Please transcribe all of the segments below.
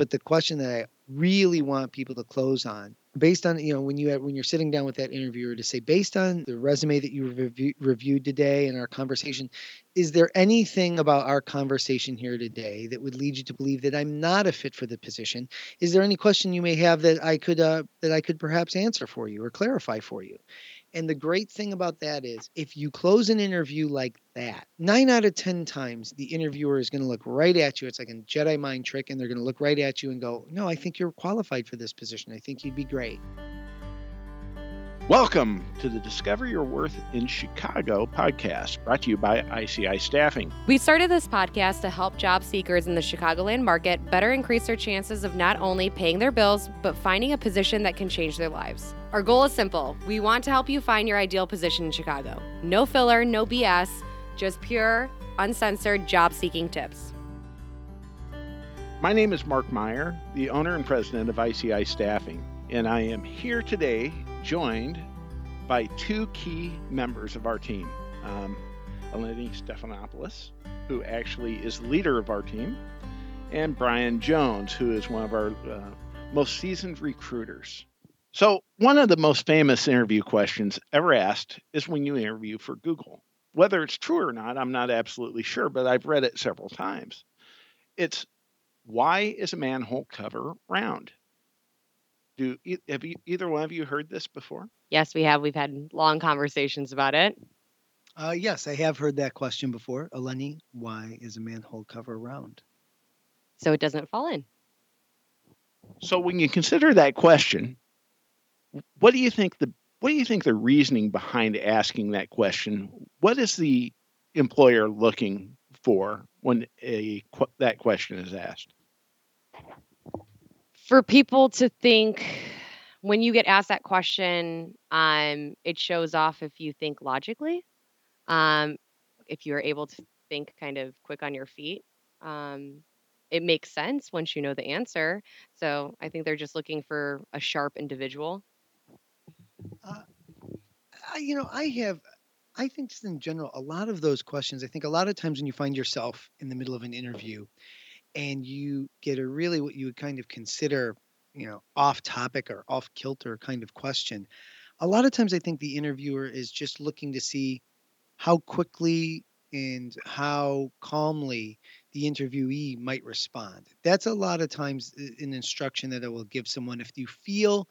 but the question that I really want people to close on based on you know when you when you're sitting down with that interviewer to say based on the resume that you review, reviewed today and our conversation is there anything about our conversation here today that would lead you to believe that I'm not a fit for the position? Is there any question you may have that I could uh, that I could perhaps answer for you or clarify for you and the great thing about that is if you close an interview like that, nine out of 10 times, the interviewer is going to look right at you. It's like a Jedi mind trick, and they're going to look right at you and go, No, I think you're qualified for this position. I think you'd be great. Welcome to the Discover Your Worth in Chicago podcast, brought to you by ICI Staffing. We started this podcast to help job seekers in the Chicagoland market better increase their chances of not only paying their bills, but finding a position that can change their lives. Our goal is simple we want to help you find your ideal position in Chicago. No filler, no BS, just pure, uncensored job seeking tips. My name is Mark Meyer, the owner and president of ICI Staffing, and I am here today joined by two key members of our team. Um, Eleni Stephanopoulos, who actually is leader of our team, and Brian Jones, who is one of our uh, most seasoned recruiters. So, one of the most famous interview questions ever asked is when you interview for Google. Whether it's true or not, I'm not absolutely sure, but I've read it several times. It's why is a manhole cover round? Do have you, either one of you heard this before? Yes, we have. We've had long conversations about it. Uh, yes, I have heard that question before. Eleni, why is a manhole cover round? So it doesn't fall in. So when you consider that question, what do you think the what do you think the reasoning behind asking that question? What is the employer looking for when a that question is asked? for people to think when you get asked that question, um, it shows off if you think logically, um, if you're able to think kind of quick on your feet. Um, it makes sense once you know the answer. So I think they're just looking for a sharp individual. Uh, I, you know, I have, I think just in general, a lot of those questions, I think a lot of times when you find yourself in the middle of an interview and you get a really what you would kind of consider, you know, off topic or off kilter kind of question. A lot of times I think the interviewer is just looking to see how quickly and how calmly the interviewee might respond. That's a lot of times an instruction that I will give someone. If you feel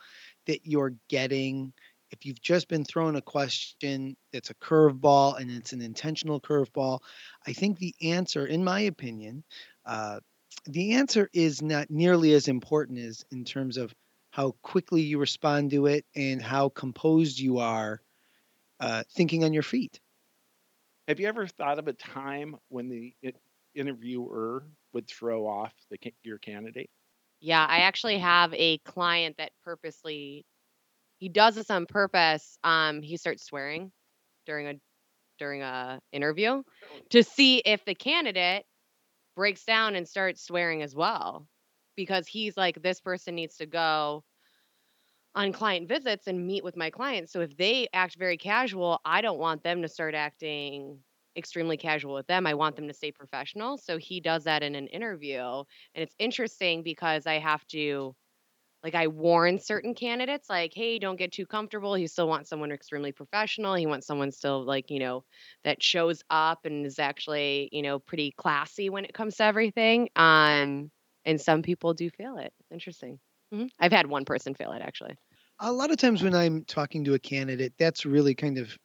that you're getting, if you've just been thrown a question that's a curveball and it's an intentional curveball, I think the answer, in my opinion, uh, the answer is not nearly as important as in terms of how quickly you respond to it and how composed you are uh, thinking on your feet. Have you ever thought of a time when the interviewer would throw off the, your candidate? Yeah, I actually have a client that purposely he does this on purpose. Um, he starts swearing during a during a interview to see if the candidate breaks down and starts swearing as well because he's like this person needs to go on client visits and meet with my clients so if they act very casual i don't want them to start acting extremely casual with them i want them to stay professional so he does that in an interview and it's interesting because i have to like I warn certain candidates, like, hey, don't get too comfortable. He still wants someone extremely professional. He wants someone still like, you know, that shows up and is actually, you know, pretty classy when it comes to everything. Um, and some people do fail it. Interesting. Mm-hmm. I've had one person fail it actually. A lot of times when I'm talking to a candidate, that's really kind of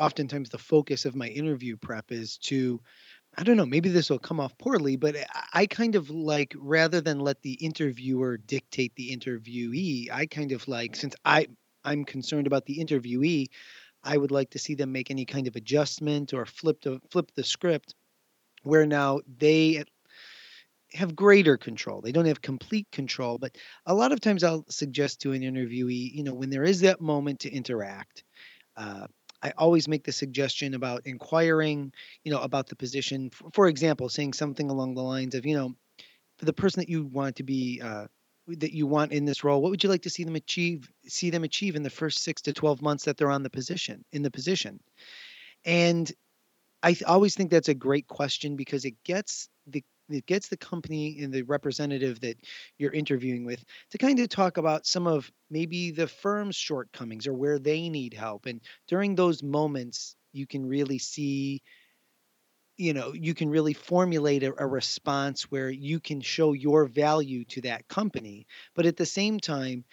oftentimes the focus of my interview prep is to I don't know, maybe this will come off poorly, but I kind of like rather than let the interviewer dictate the interviewee, I kind of like since I I'm concerned about the interviewee, I would like to see them make any kind of adjustment or flip the flip the script where now they have greater control. They don't have complete control, but a lot of times I'll suggest to an interviewee, you know, when there is that moment to interact, uh, I always make the suggestion about inquiring, you know, about the position. For, example, saying something along the lines of, you know, for the person that you want to be uh, that you want in this role, what would you like to see them achieve? See them achieve in the first six to twelve months that they're on the position in the position, and I th- always think that's a great question because it gets the it gets the company and the representative that you're interviewing with to kind of talk about some of maybe the firm's shortcomings or where they need help. And during those moments, you can really see you know you can really formulate a, a, response where you can show your value to that company but at the same time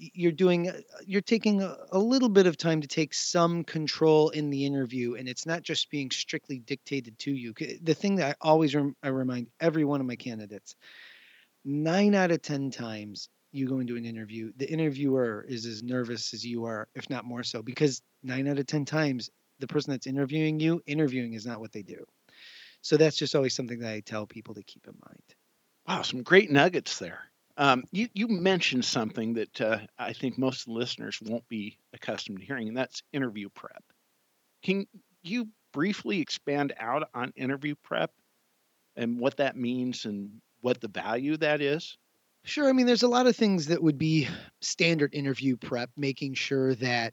you're doing uh, you're taking a, a, little bit of time to take some control in the interview and it's not just being strictly dictated to you the thing that i always rem- i remind every one of my candidates nine out of ten times you go into an interview the interviewer is as nervous as you are if not more so because nine out of ten times the person that's interviewing you interviewing is not what they do so that's just always something that I tell people to keep in mind. Wow, some great nuggets there. Um, you you mentioned something that uh, I think most listeners won't be accustomed to hearing, and that's interview prep. Can you briefly expand out on interview prep and what that means and what the value that is? Sure. I mean, there's a lot of things that would be standard interview prep, making sure that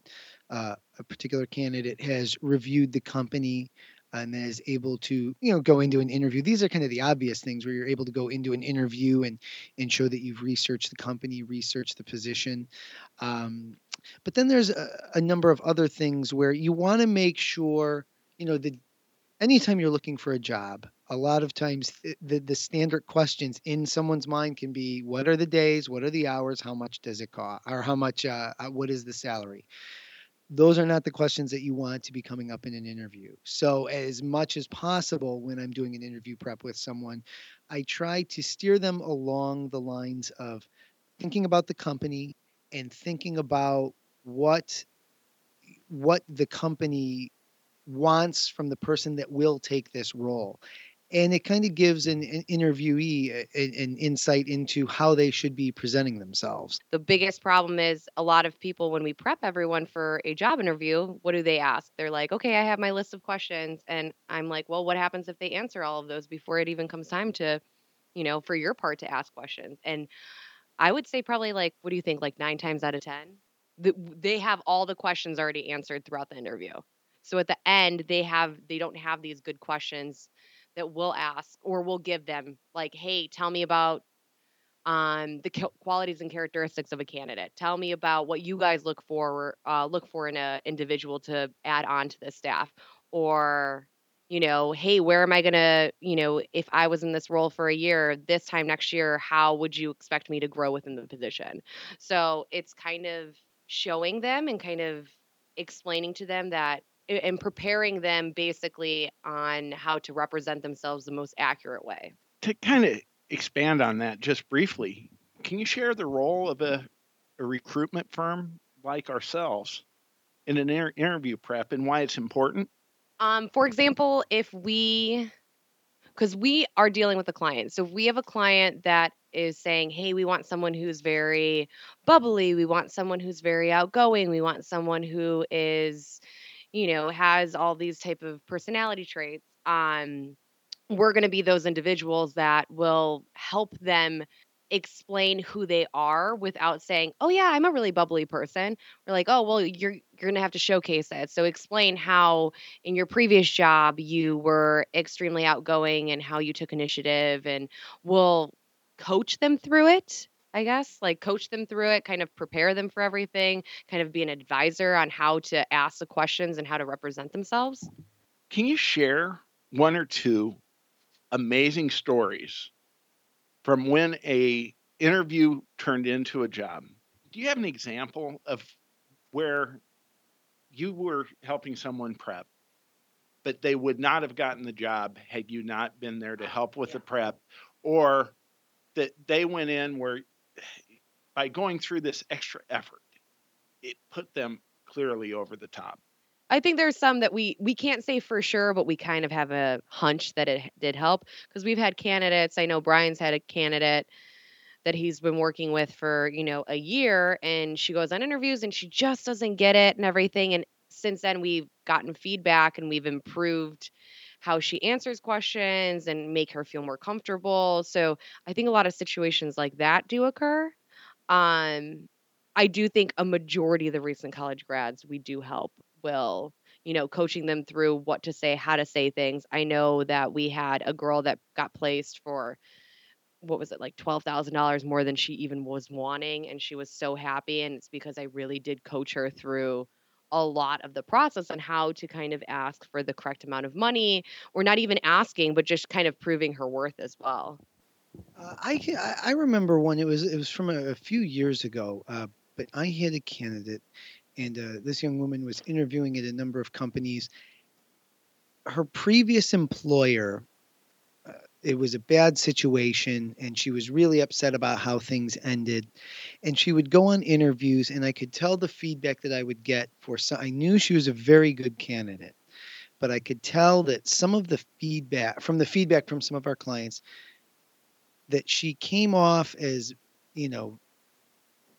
uh, a particular candidate has reviewed the company, and then is able to you know go into an interview. These are kind of the obvious things where you're able to go into an interview and and show that you've researched the company researched the position. Um, but then there's a, a number of other things where you want to make sure you know that anytime you're looking for a job a lot of times the, the standard questions in someone's mind can be what are the days? What are the hours? How much does it cost or how much uh, uh what is the salary those are not the questions that you want to be coming up in an interview. So, as much as possible, when I'm doing an interview prep with someone, I try to steer them along the lines of thinking about the company and thinking about what what the company wants from the person that will take this role and it kind of gives an, an interviewee a, an insight into how they should be presenting themselves. The biggest problem is a lot of people, when we prep everyone for a job interview, what do they ask? They're like, okay, I have my list of questions. And I'm like, well, what happens if they answer all of those before it even comes time to, you know, for your part to ask questions? And I would say probably like, what do you think, like nine times out of 10? They have all the questions already answered throughout the interview. So at the end, they have, they don't have these good questions that we'll ask or we'll give them like hey tell me about um, the qualities and characteristics of a candidate. Tell me about what you guys look for uh, look for in an individual to add on to the staff. Or you know hey where am i going to you know if i was in this role for a year this time next year how would you expect me to grow within the position? So it's kind of showing them and kind of explaining to them that and preparing them basically on how to represent themselves the most accurate way. To kind of expand on that just briefly, can you share the role of a, a recruitment firm like ourselves in an inter- interview prep and why it's important? Um, for example, if we, because we are dealing with a client, so if we have a client that is saying, hey, we want someone who's very bubbly, we want someone who's very outgoing, we want someone who is, you know, has all these type of personality traits, um, we're going to be those individuals that will help them explain who they are without saying, "Oh yeah, I'm a really bubbly person." We're like, "Oh, well, you're you're going to have to showcase it." So explain how in your previous job you were extremely outgoing and how you took initiative and we'll coach them through it I guess, like coach them through it, kind of prepare them for everything, kind of be an advisor on how to ask the questions and how to represent themselves. Can you share one or two amazing stories from when a interview turned into a job? Do you have an example of where you were helping someone prep, but they would not have gotten the job had you not been there to oh, help with yeah. the prep, or that they went in where by going through this extra effort, it put them clearly over the top. I think there's some that we we can't say for sure, but we kind of have a hunch that it did help because we've had candidates. I know Brian's had a candidate that he's been working with for you know a year, and she goes on interviews and she just doesn't get it and everything. And since then, we've gotten feedback and we've improved how she answers questions and make her feel more comfortable. So I think a lot of situations like that do occur. Um, I do think a majority of the recent college grads we do help will, you know, coaching them through what to say, how to say things. I know that we had a girl that got placed for what was it like $12,000 more than she even was wanting and she was so happy and it's because I really did coach her through a lot of the process on how to kind of ask for the correct amount of money or not even asking but just kind of proving her worth as well. Uh, I I remember one. It was it was from a, a few years ago. Uh, but I had a candidate, and uh, this young woman was interviewing at a number of companies. Her previous employer, uh, it was a bad situation, and she was really upset about how things ended. And she would go on interviews, and I could tell the feedback that I would get for. So I knew she was a very good candidate, but I could tell that some of the feedback from the feedback from some of our clients that she came off as, you know,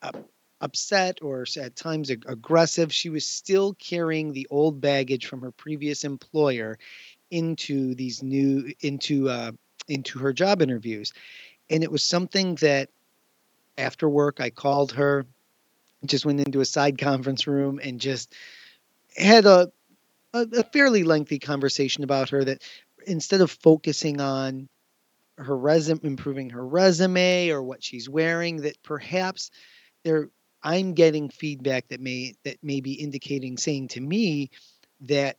up, upset or at times ag- aggressive. She was still carrying the old baggage from her previous employer into these new into uh, into her job interviews, and it was something that after work I called her, just went into a side conference room and just had a a, a fairly lengthy conversation about her that instead of focusing on her resume improving her resume or what she's wearing that perhaps there i'm getting feedback that may that may be indicating saying to me that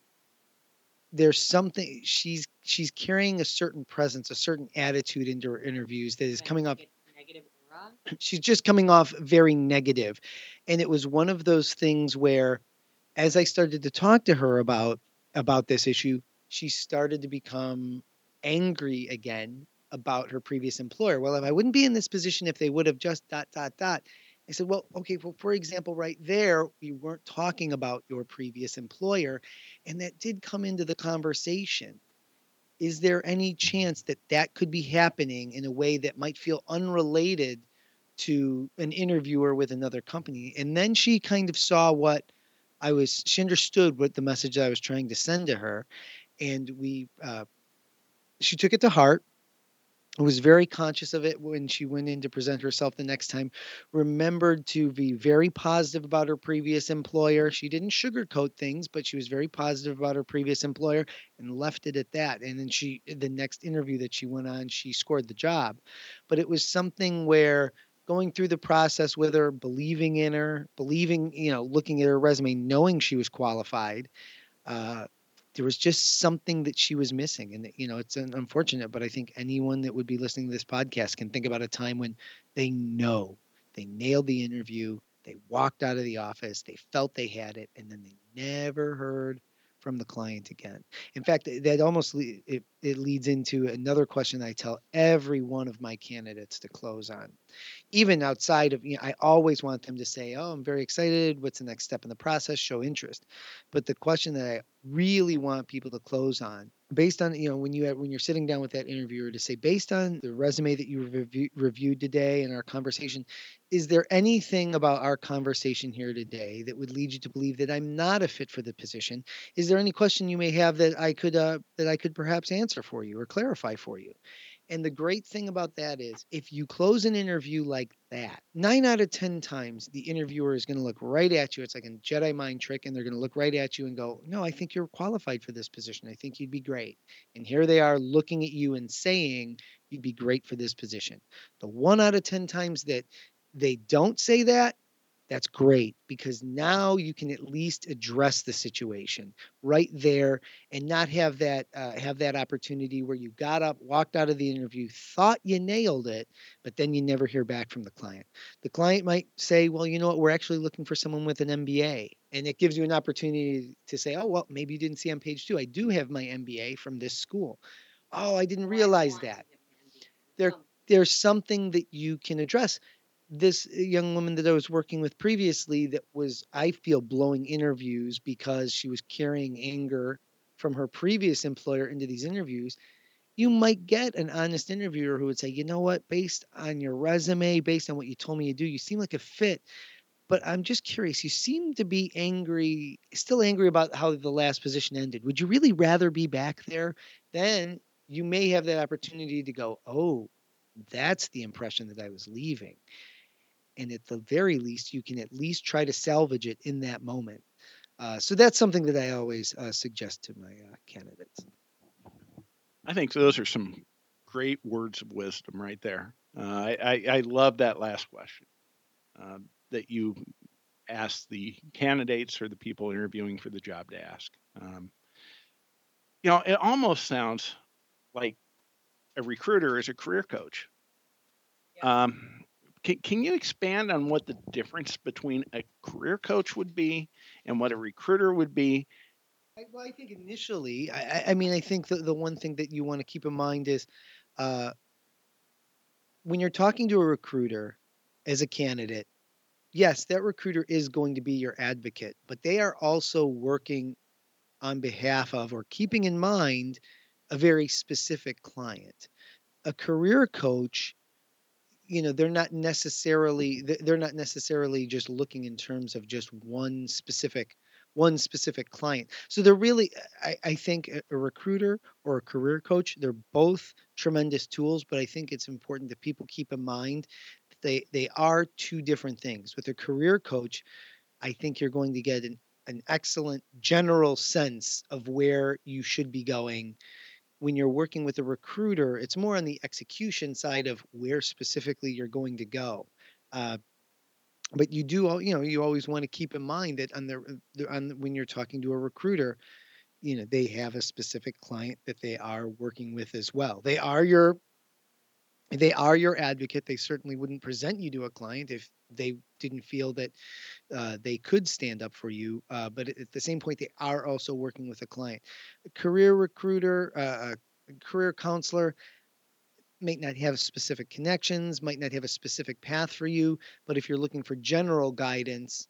there's something she's she's carrying a certain presence a certain attitude into her interviews that is coming off negative she's just coming off very negative. And it was one of those things where as i started to talk to her about about this issue she started to become angry again about her previous employer. Well if i wouldn't be in this position if they would have just dot dot dot. I said well okay well for example right there we weren't talking about your previous employer and that did come into the conversation. Is there any chance that that could be happening in a way that might feel unrelated to an interviewer with another company? And then she kind of saw what i was she understood what the message i was trying to send to her and we uh, she took it to heart was very conscious of it when she went in to present herself the next time remembered to be very positive about her previous employer. She didn't sugarcoat things but she was very positive about her previous employer and left it at that. And then she the next interview that she went on she scored the job. But it was something where going through the process with her believing in her believing you know looking at her resume knowing she was qualified uh, there was just something that she was missing and you know it's un- unfortunate but i think anyone that would be listening to this podcast can think about a time when they know they nailed the interview they walked out of the office they felt they had it and then they never heard from the client again. In fact that almost it, it leads into another question i tell every one of my candidates to close on. Even outside of you know i always want them to say oh i'm very excited. What's the next step in the process? Show interest. But the question that i really want people to close on based on you know when you have, when you're sitting down with that interviewer to say based on the resume that you review, reviewed today and our conversation is there anything about our conversation here today that would lead you to believe that i'm not a fit for the position? Is there any question you may have that i could uh, that i could perhaps answer for you or clarify for you and the great thing about that is if you close an interview like that, nine out of 10 times, the interviewer is going to look right at you. It's like a Jedi mind trick, and they're going to look right at you and go, No, I think you're qualified for this position. I think you'd be great. And here they are looking at you and saying, You'd be great for this position. The one out of 10 times that they don't say that, that's great because now you can at least address the situation right there and not have that uh, have that opportunity where you got up walked out of the interview thought you nailed it but then you never hear back from the client. The client might say well you know what? We're actually looking for someone with an mba and it gives you an opportunity to say oh well maybe you didn't see on page two i do have my mba from this school. Oh i didn't realize that. There there's something that you can address this eh, young woman that I was working with previously that was I feel blowing interviews because she was carrying anger from her previous employer into these interviews you might get an honest interviewer who would say you know what? Based on your resume based on what you told me you do you seem like a fit. But I'm just curious you seem to be angry still angry about how the last position ended. Would you really rather be back there? Then you may have that opportunity to go oh that's the impression that I was leaving and at the very least you can at least try to salvage it in that moment Uh, so that's something that I always uh, suggest to my uh, candidates. I think those are some great words of wisdom right there. Uh, I, I, I love that last question uh, that you asked the candidates or the people interviewing for the job to ask. Um, you know, it almost sounds like a recruiter is a career coach. Um, can, can you expand on what the difference between a career coach would be and what a recruiter would be? I, well, I think initially, I, I- mean, I think the, the one thing that you want to keep in mind is uh, when you're talking to a recruiter as a candidate, yes, that recruiter is going to be your advocate, but they are also working on behalf of or keeping in mind a very specific client. A career coach, you know, they're not necessarily they're not necessarily just looking in terms of just one specific one specific client. So they're really I, I think a, recruiter or a career coach, they're both tremendous tools, but I think it's important that people keep in mind that they they are two different things. With a career coach, I think you're going to get an an excellent general sense of where you should be going. When you're working with a recruiter, it's more on the execution side of where specifically you're going to go. Uh, but you do, you know, you always want to keep in mind that on the, the on when you're talking to a recruiter, you know, they have a specific client that they are working with as well. They are your they are your advocate. They certainly wouldn't present you to a client if they didn't feel that uh, they could stand up for you. Uh, but at the same point, they are also working with a client. A career recruiter, uh, a career counselor might not have specific connections, might not have a specific path for you. But if you're looking for general guidance,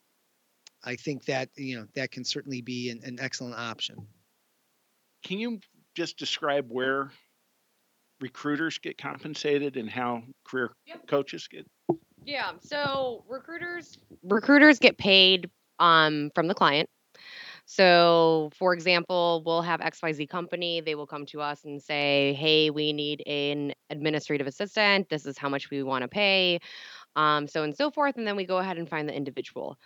I think that you know that can certainly be an, an excellent option. Can you just describe where recruiters get compensated and how career Yep. coaches get? Yeah. So recruiters recruiters get paid um from the client. So, for example, we'll have XYZ company, they will come to us and say, "Hey, we need an administrative assistant. This is how much we want to pay." Um so and so forth and then we go ahead and find the individual.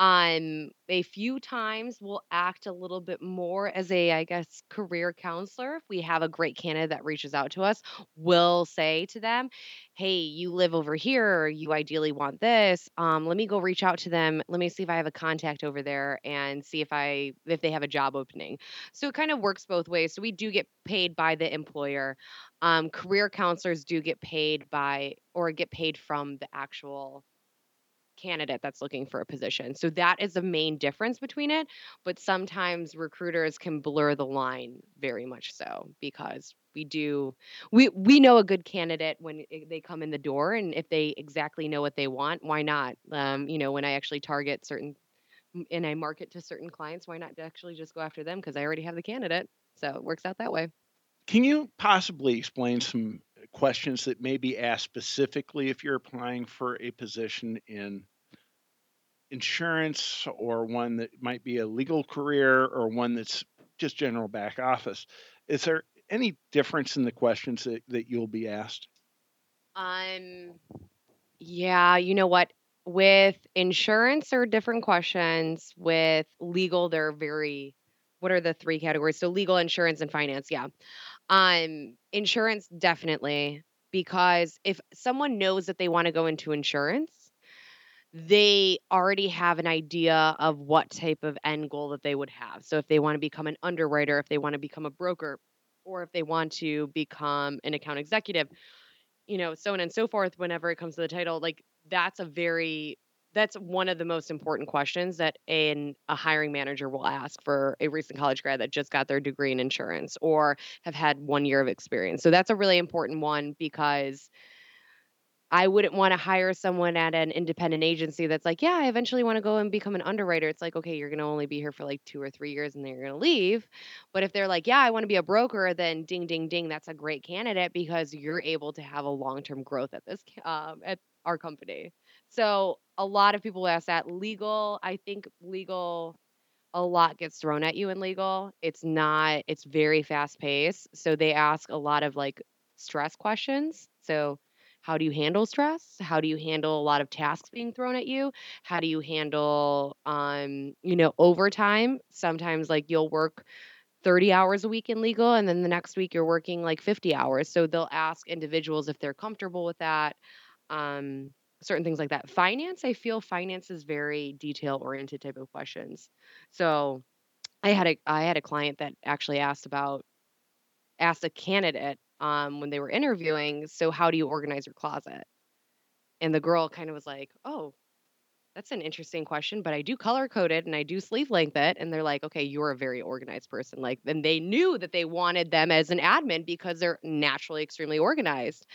Um a few times we'll act a little bit more as a I guess career counselor if we have a great candidate that reaches out to us, we'll say to them, hey, you live over here, you ideally want this. Um, let me go reach out to them. Let me see if I have a contact over there and see if I if they have a job opening. So it kind of works both ways. So we do get paid by the employer. Um, career counselors do get paid by or get paid from the actual candidate that's looking for a position. So that is the main difference between it. But sometimes recruiters can blur the line very much so because we do we we know a good candidate when they come in the door and if they exactly know what they want, why not? Um, you know, when I actually target certain and I market to certain clients, why not actually just go after them because I already have the candidate. So it works out that way. Can you possibly explain some questions that may be asked specifically if you're applying for a position in insurance or one that might be a legal career or one that's just general back office? Is there any difference in the questions that, that you'll be asked? Um, yeah, you know what? With insurance, there are different questions. With legal, they're very, what are the three categories? So legal, insurance, and finance. Yeah. Um, insurance, definitely, because if someone knows that they want to go into insurance, they already have an idea of what type of end goal that they would have. So if they want to become an underwriter, if they want to become a broker, or if they want to become an account executive, you know, so on and so forth whenever it comes to the title, like that's a very that's one of the most important questions that an a hiring manager will ask for a recent college grad that just got their degree in insurance or have had 1 year of experience. So that's a really important one because I wouldn't want to hire someone at an independent agency that's like, "Yeah, I eventually want to go and become an underwriter." It's like, "Okay, you're going to only be here for like 2 or 3 years and then you're going to leave." But if they're like, "Yeah, I want to be a broker," then ding ding ding, that's a great candidate because you're able to have a long-term growth at this um, at our company. So, a lot of people ask that legal, I think legal a lot gets thrown at you in legal. It's not it's very fast paced. So they ask a lot of like stress questions. So how do you handle stress? How do you handle a lot of tasks being thrown at you? How do you handle, um, you know, overtime? Sometimes, like, you'll work 30 hours a week in legal, and then the next week you're working like 50 hours. So they'll ask individuals if they're comfortable with that. Um, certain things like that. Finance, I feel finance is very detail oriented type of questions. So I had a I had a client that actually asked about asked a candidate um, when they were interviewing, so how do you organize your closet? And the girl kind of was like, oh, that's an interesting question, but I do color code it and I do sleeve length it. And they're like, okay, you're a very organized person. Like, then they knew that they wanted them as an admin because they're naturally extremely organized.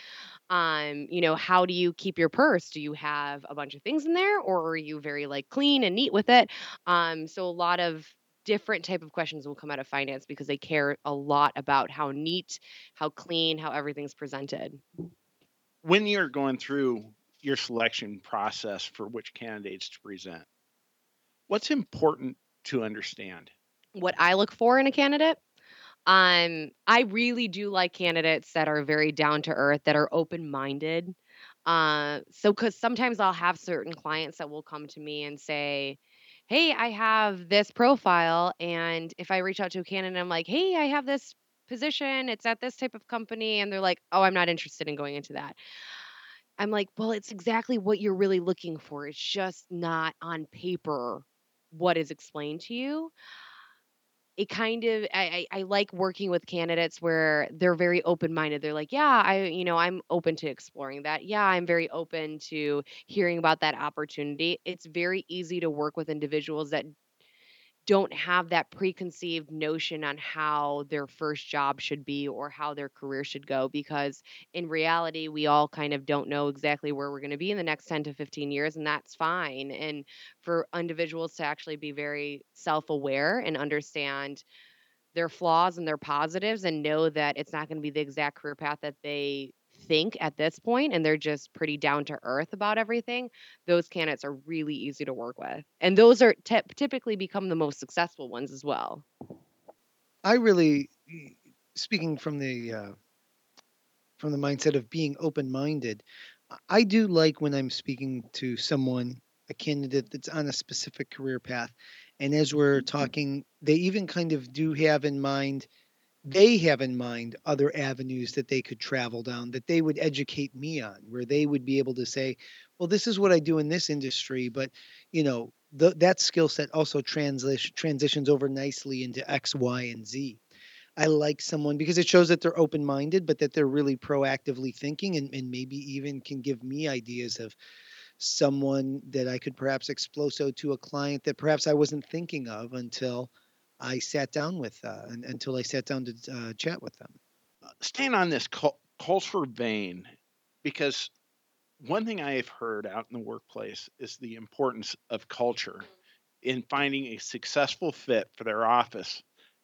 Um, you know, how do you keep your purse? Do you have a bunch of things in there or are you very like clean and neat with it? Um, so a lot of different type of questions will come out of finance because they care a lot about how neat, how clean, how everything's presented. When you're going through your selection process for which candidates to present, what's important to understand? What I look for in a candidate, um, I really do like candidates that are very down to earth, that are open minded. Uh, so, because sometimes I'll have certain clients that will come to me and say, Hey, I have this profile. And if I reach out to a candidate, I'm like, Hey, I have this position, it's at this type of company. And they're like, Oh, I'm not interested in going into that. I'm like, Well, it's exactly what you're really looking for. It's just not on paper what is explained to you it kind of I, I I like working with candidates where they're very open minded. They're like, yeah, I you know I'm open to exploring that. Yeah, I'm very open to hearing about that opportunity. It's very easy to work with individuals that don't have that preconceived notion on how their first job should be or how their career should go because in reality we all kind of don't know exactly where we're going to be in the next 10 to 15 years and that's fine. And for individuals to actually be very self-aware and understand their flaws and their positives and know that it's not going to be the exact career path that they think at this point and they're just pretty down to earth about everything, those candidates are really easy to work with. And those are t- typically become the most successful ones as well. I really, speaking from the uh, from the mindset of being open minded, I do like when I'm speaking to someone, a candidate that's on a specific career path, and as we're talking, they even kind of do have in mind they have in mind other avenues that they could travel down that they would educate me on where they would be able to say well this is what i do in this industry but you know the, that skill set also transition transitions over nicely into x y and z. I like someone because it shows that they're open-minded but that they're really proactively thinking and, and maybe even can give me ideas of someone that i could perhaps exploso to a client that perhaps i wasn't thinking of until I sat down with uh, until I sat down to uh, chat with them. Uh, staying on this culture vein, because one thing I have heard out in the workplace is the importance of culture in finding a successful fit for their office,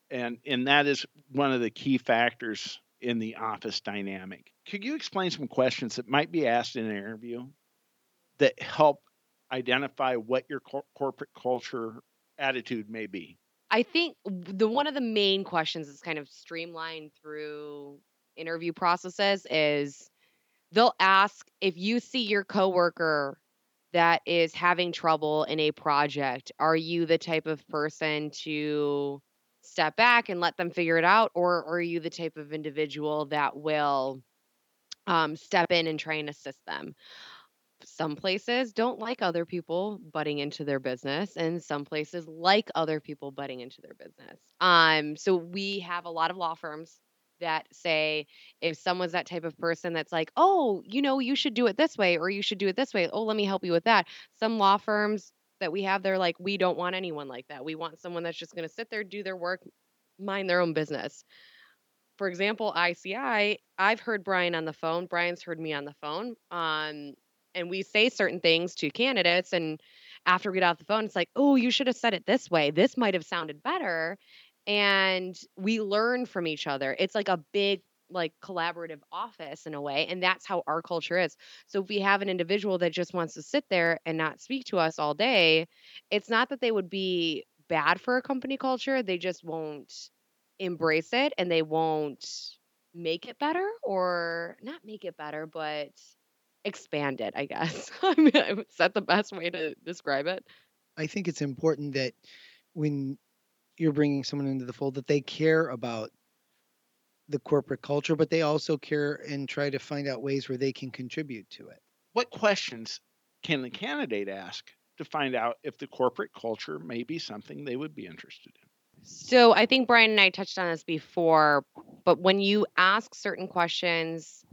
and and that is one of the key factors in the office dynamic. Could you explain some questions that might be asked in an interview that help identify what your cor- corporate culture attitude may be? I think the one of the main questions that's kind of streamlined through interview processes is they'll ask if you see your coworker that is having trouble in a project, are you the type of person to step back and let them figure it out or, or are you the type of individual that will um, step in and try and assist them? Some places don't like other people butting into their business and some places like other people butting into their business. Um so we have a lot of law firms that say if someone's that type of person that's like oh you know you should do it this way or you should do it this way oh let me help you with that some law firms that we have they're like we don't want anyone like that. We want someone that's just going to sit there do their work mind their own business. For example ici i've heard brian on the phone brian's heard me on the phone um and we say certain things to candidates and after we get off the phone it's like oh you should have said it this way. This might have sounded better. And we learn from each other. It's like a big like collaborative office in a way and that's how our culture is. So if we have an individual that just wants to sit there and not speak to us all day it's not that they would be bad for a company culture they just won't embrace it and they won't make it better or not make it better but expanded, I guess. I mean, is that the best way to describe it? I think it's important that when you're bringing someone into the fold that they care about the corporate culture, but they also care and try to find out ways where they can contribute to it. What questions can the candidate ask to find out if the corporate culture may be something they would be interested in? So I think Brian and I touched on this before, but when you ask certain questions,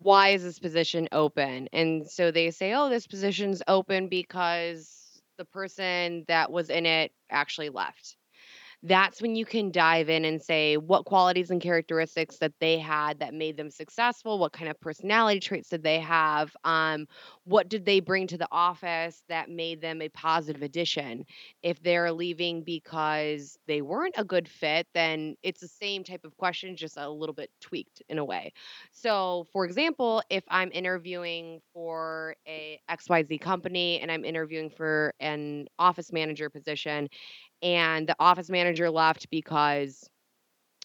why is this position open? And so they say, oh, this position's open because the person that was in it actually left that's when you can dive in and say what qualities and characteristics that they had that made them successful what kind of personality traits did they have um, what did they bring to the office that made them a positive addition? If they're leaving because they weren't a good fit then it's the same type of question just a little bit tweaked in a way. So for example if i'm interviewing for a xyz company and i'm interviewing for an office manager position and the office manager left because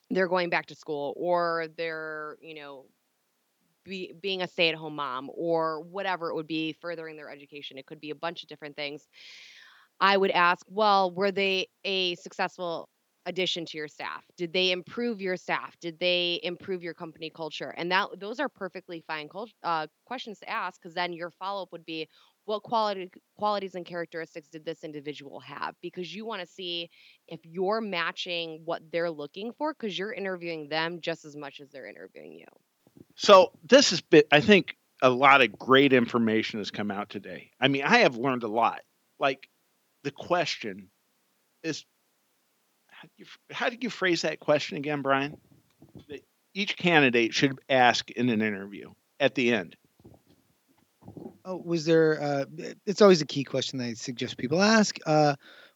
they're going back to school or they're, you know, be, being a stay at home mom or whatever it would be, furthering their education. It could be a bunch of different things. I would ask, well, were they a successful addition to your staff? Did they improve your staff? Did they improve your company culture? And that those are perfectly fine uh, questions to ask because then your follow up would be, what quality qualities and characteristics did this individual have because you want to see if you're matching what they're looking for because you're interviewing them just as much as they're interviewing you so this has been i think a lot of great information has come out today. I mean i have learned a lot. Like the question is how do you, how you phrase that question again brian? That each candidate should ask in an interview at the end. Oh, was there? Uh, it's always a key question that I suggest people ask. Uh,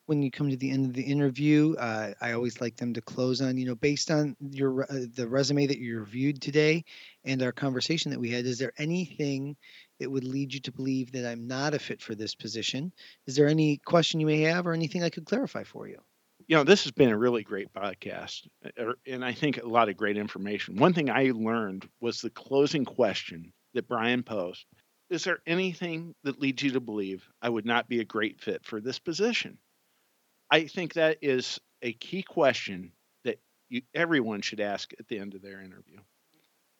when you come to the end of the interview. Uh, I always like them to close on, you know, based on your uh, the resume that you reviewed today and our conversation that we had. Is there anything that would lead you to believe that I'm not a fit for this position? Is there any question you may have, or anything I could clarify for you? You know, this has been a really great podcast, uh, er, and I think a lot of great information. One thing I learned was the closing question that Brian posed is there anything that leads you to believe I would not be a great fit for this position? I think that is a key question that you, everyone should ask at the end of their interview.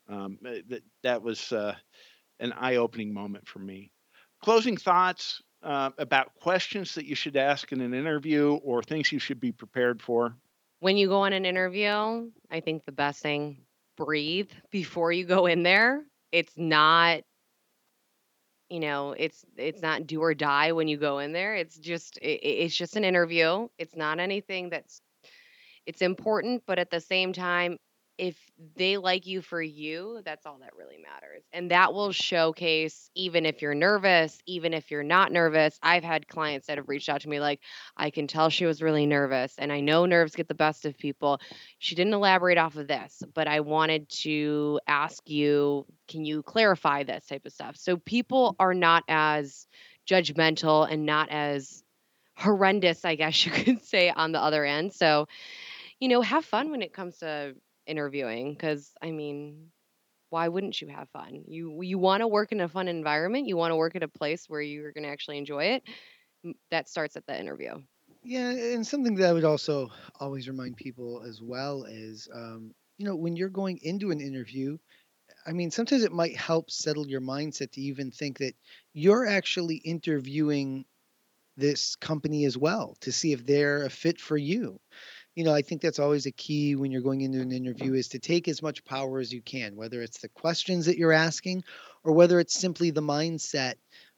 Um, eh, that that was uh, an eye-opening moment for me. Closing thoughts uh, about questions that you should ask in an interview or things you should be prepared for. When you go on an interview, I think the best thing breathe before you go in there. It's not you know it's it's not do or die when you go in there it's just it, it's just an interview it's not anything that's it's important but at the same time if they like you for you, that's all that really matters. And that will showcase even if you're nervous, even if you're not nervous. I've had clients that have reached out to me like, I can tell she was really nervous. And I know nerves get the best of people. She didn't elaborate off of this, but I wanted to ask you, can you clarify this type of stuff? So people are not as judgmental and not as horrendous, I guess you could say, on the other end. So, you know, have fun when it comes to interviewing because I mean, why wouldn't you have fun? You you want to work in a fun environment. You want to work at a place where you're going to actually enjoy it. That starts at the interview. Yeah, and something that I would also always remind people as well is, um, you know, when you're going into an interview, I mean, sometimes it might help settle your mindset to even think that you're actually interviewing this company as well to see if they're a fit for you you know, I think that's always a key when you're going into an interview is to take as much power as you can, whether it's the questions that you're asking or whether it's simply the mindset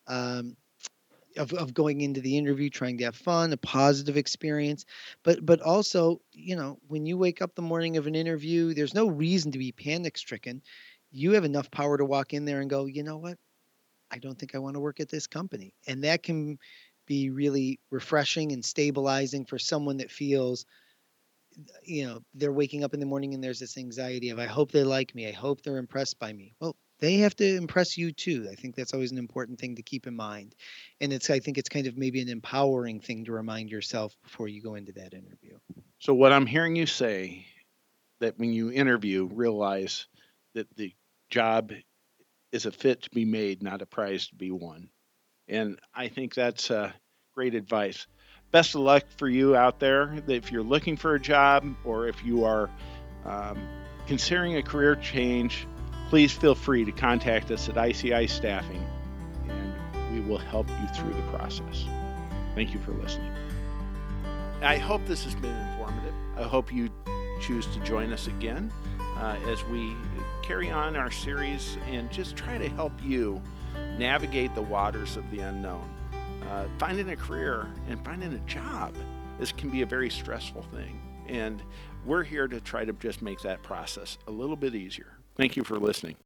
um, of, of going into the interview, trying to have fun, a positive experience. But but also, you know, when you wake up the morning of an interview, there's no reason to be panic stricken. You have enough power to walk in there and go, you know what? I don't think I want to work at this company. And that can be really refreshing and stabilizing for someone that feels you know they're waking up in the morning and there's this anxiety of i hope they like me. I hope they're impressed by me. Well they have to impress you too. I think that's always an important thing to keep in mind. And it's i think it's kind of maybe an empowering thing to remind yourself before you go into that interview. So what i'm hearing you say that when you interview realize that the job is a fit to be made, not a prize to be won. And I think that's uh, great advice. Best of luck for you out there. If you're looking for a job or if you are um, considering a career change, please feel free to contact us at ICI Staffing and we will help you through the process. Thank you for listening. I hope this has been informative. I hope you choose to join us again uh, as we carry on our series and just try to help you navigate the waters of the unknown. Uh, finding a career and finding a job this can be a very stressful thing. And we're here to try to just make that process a little bit easier. Thank you for listening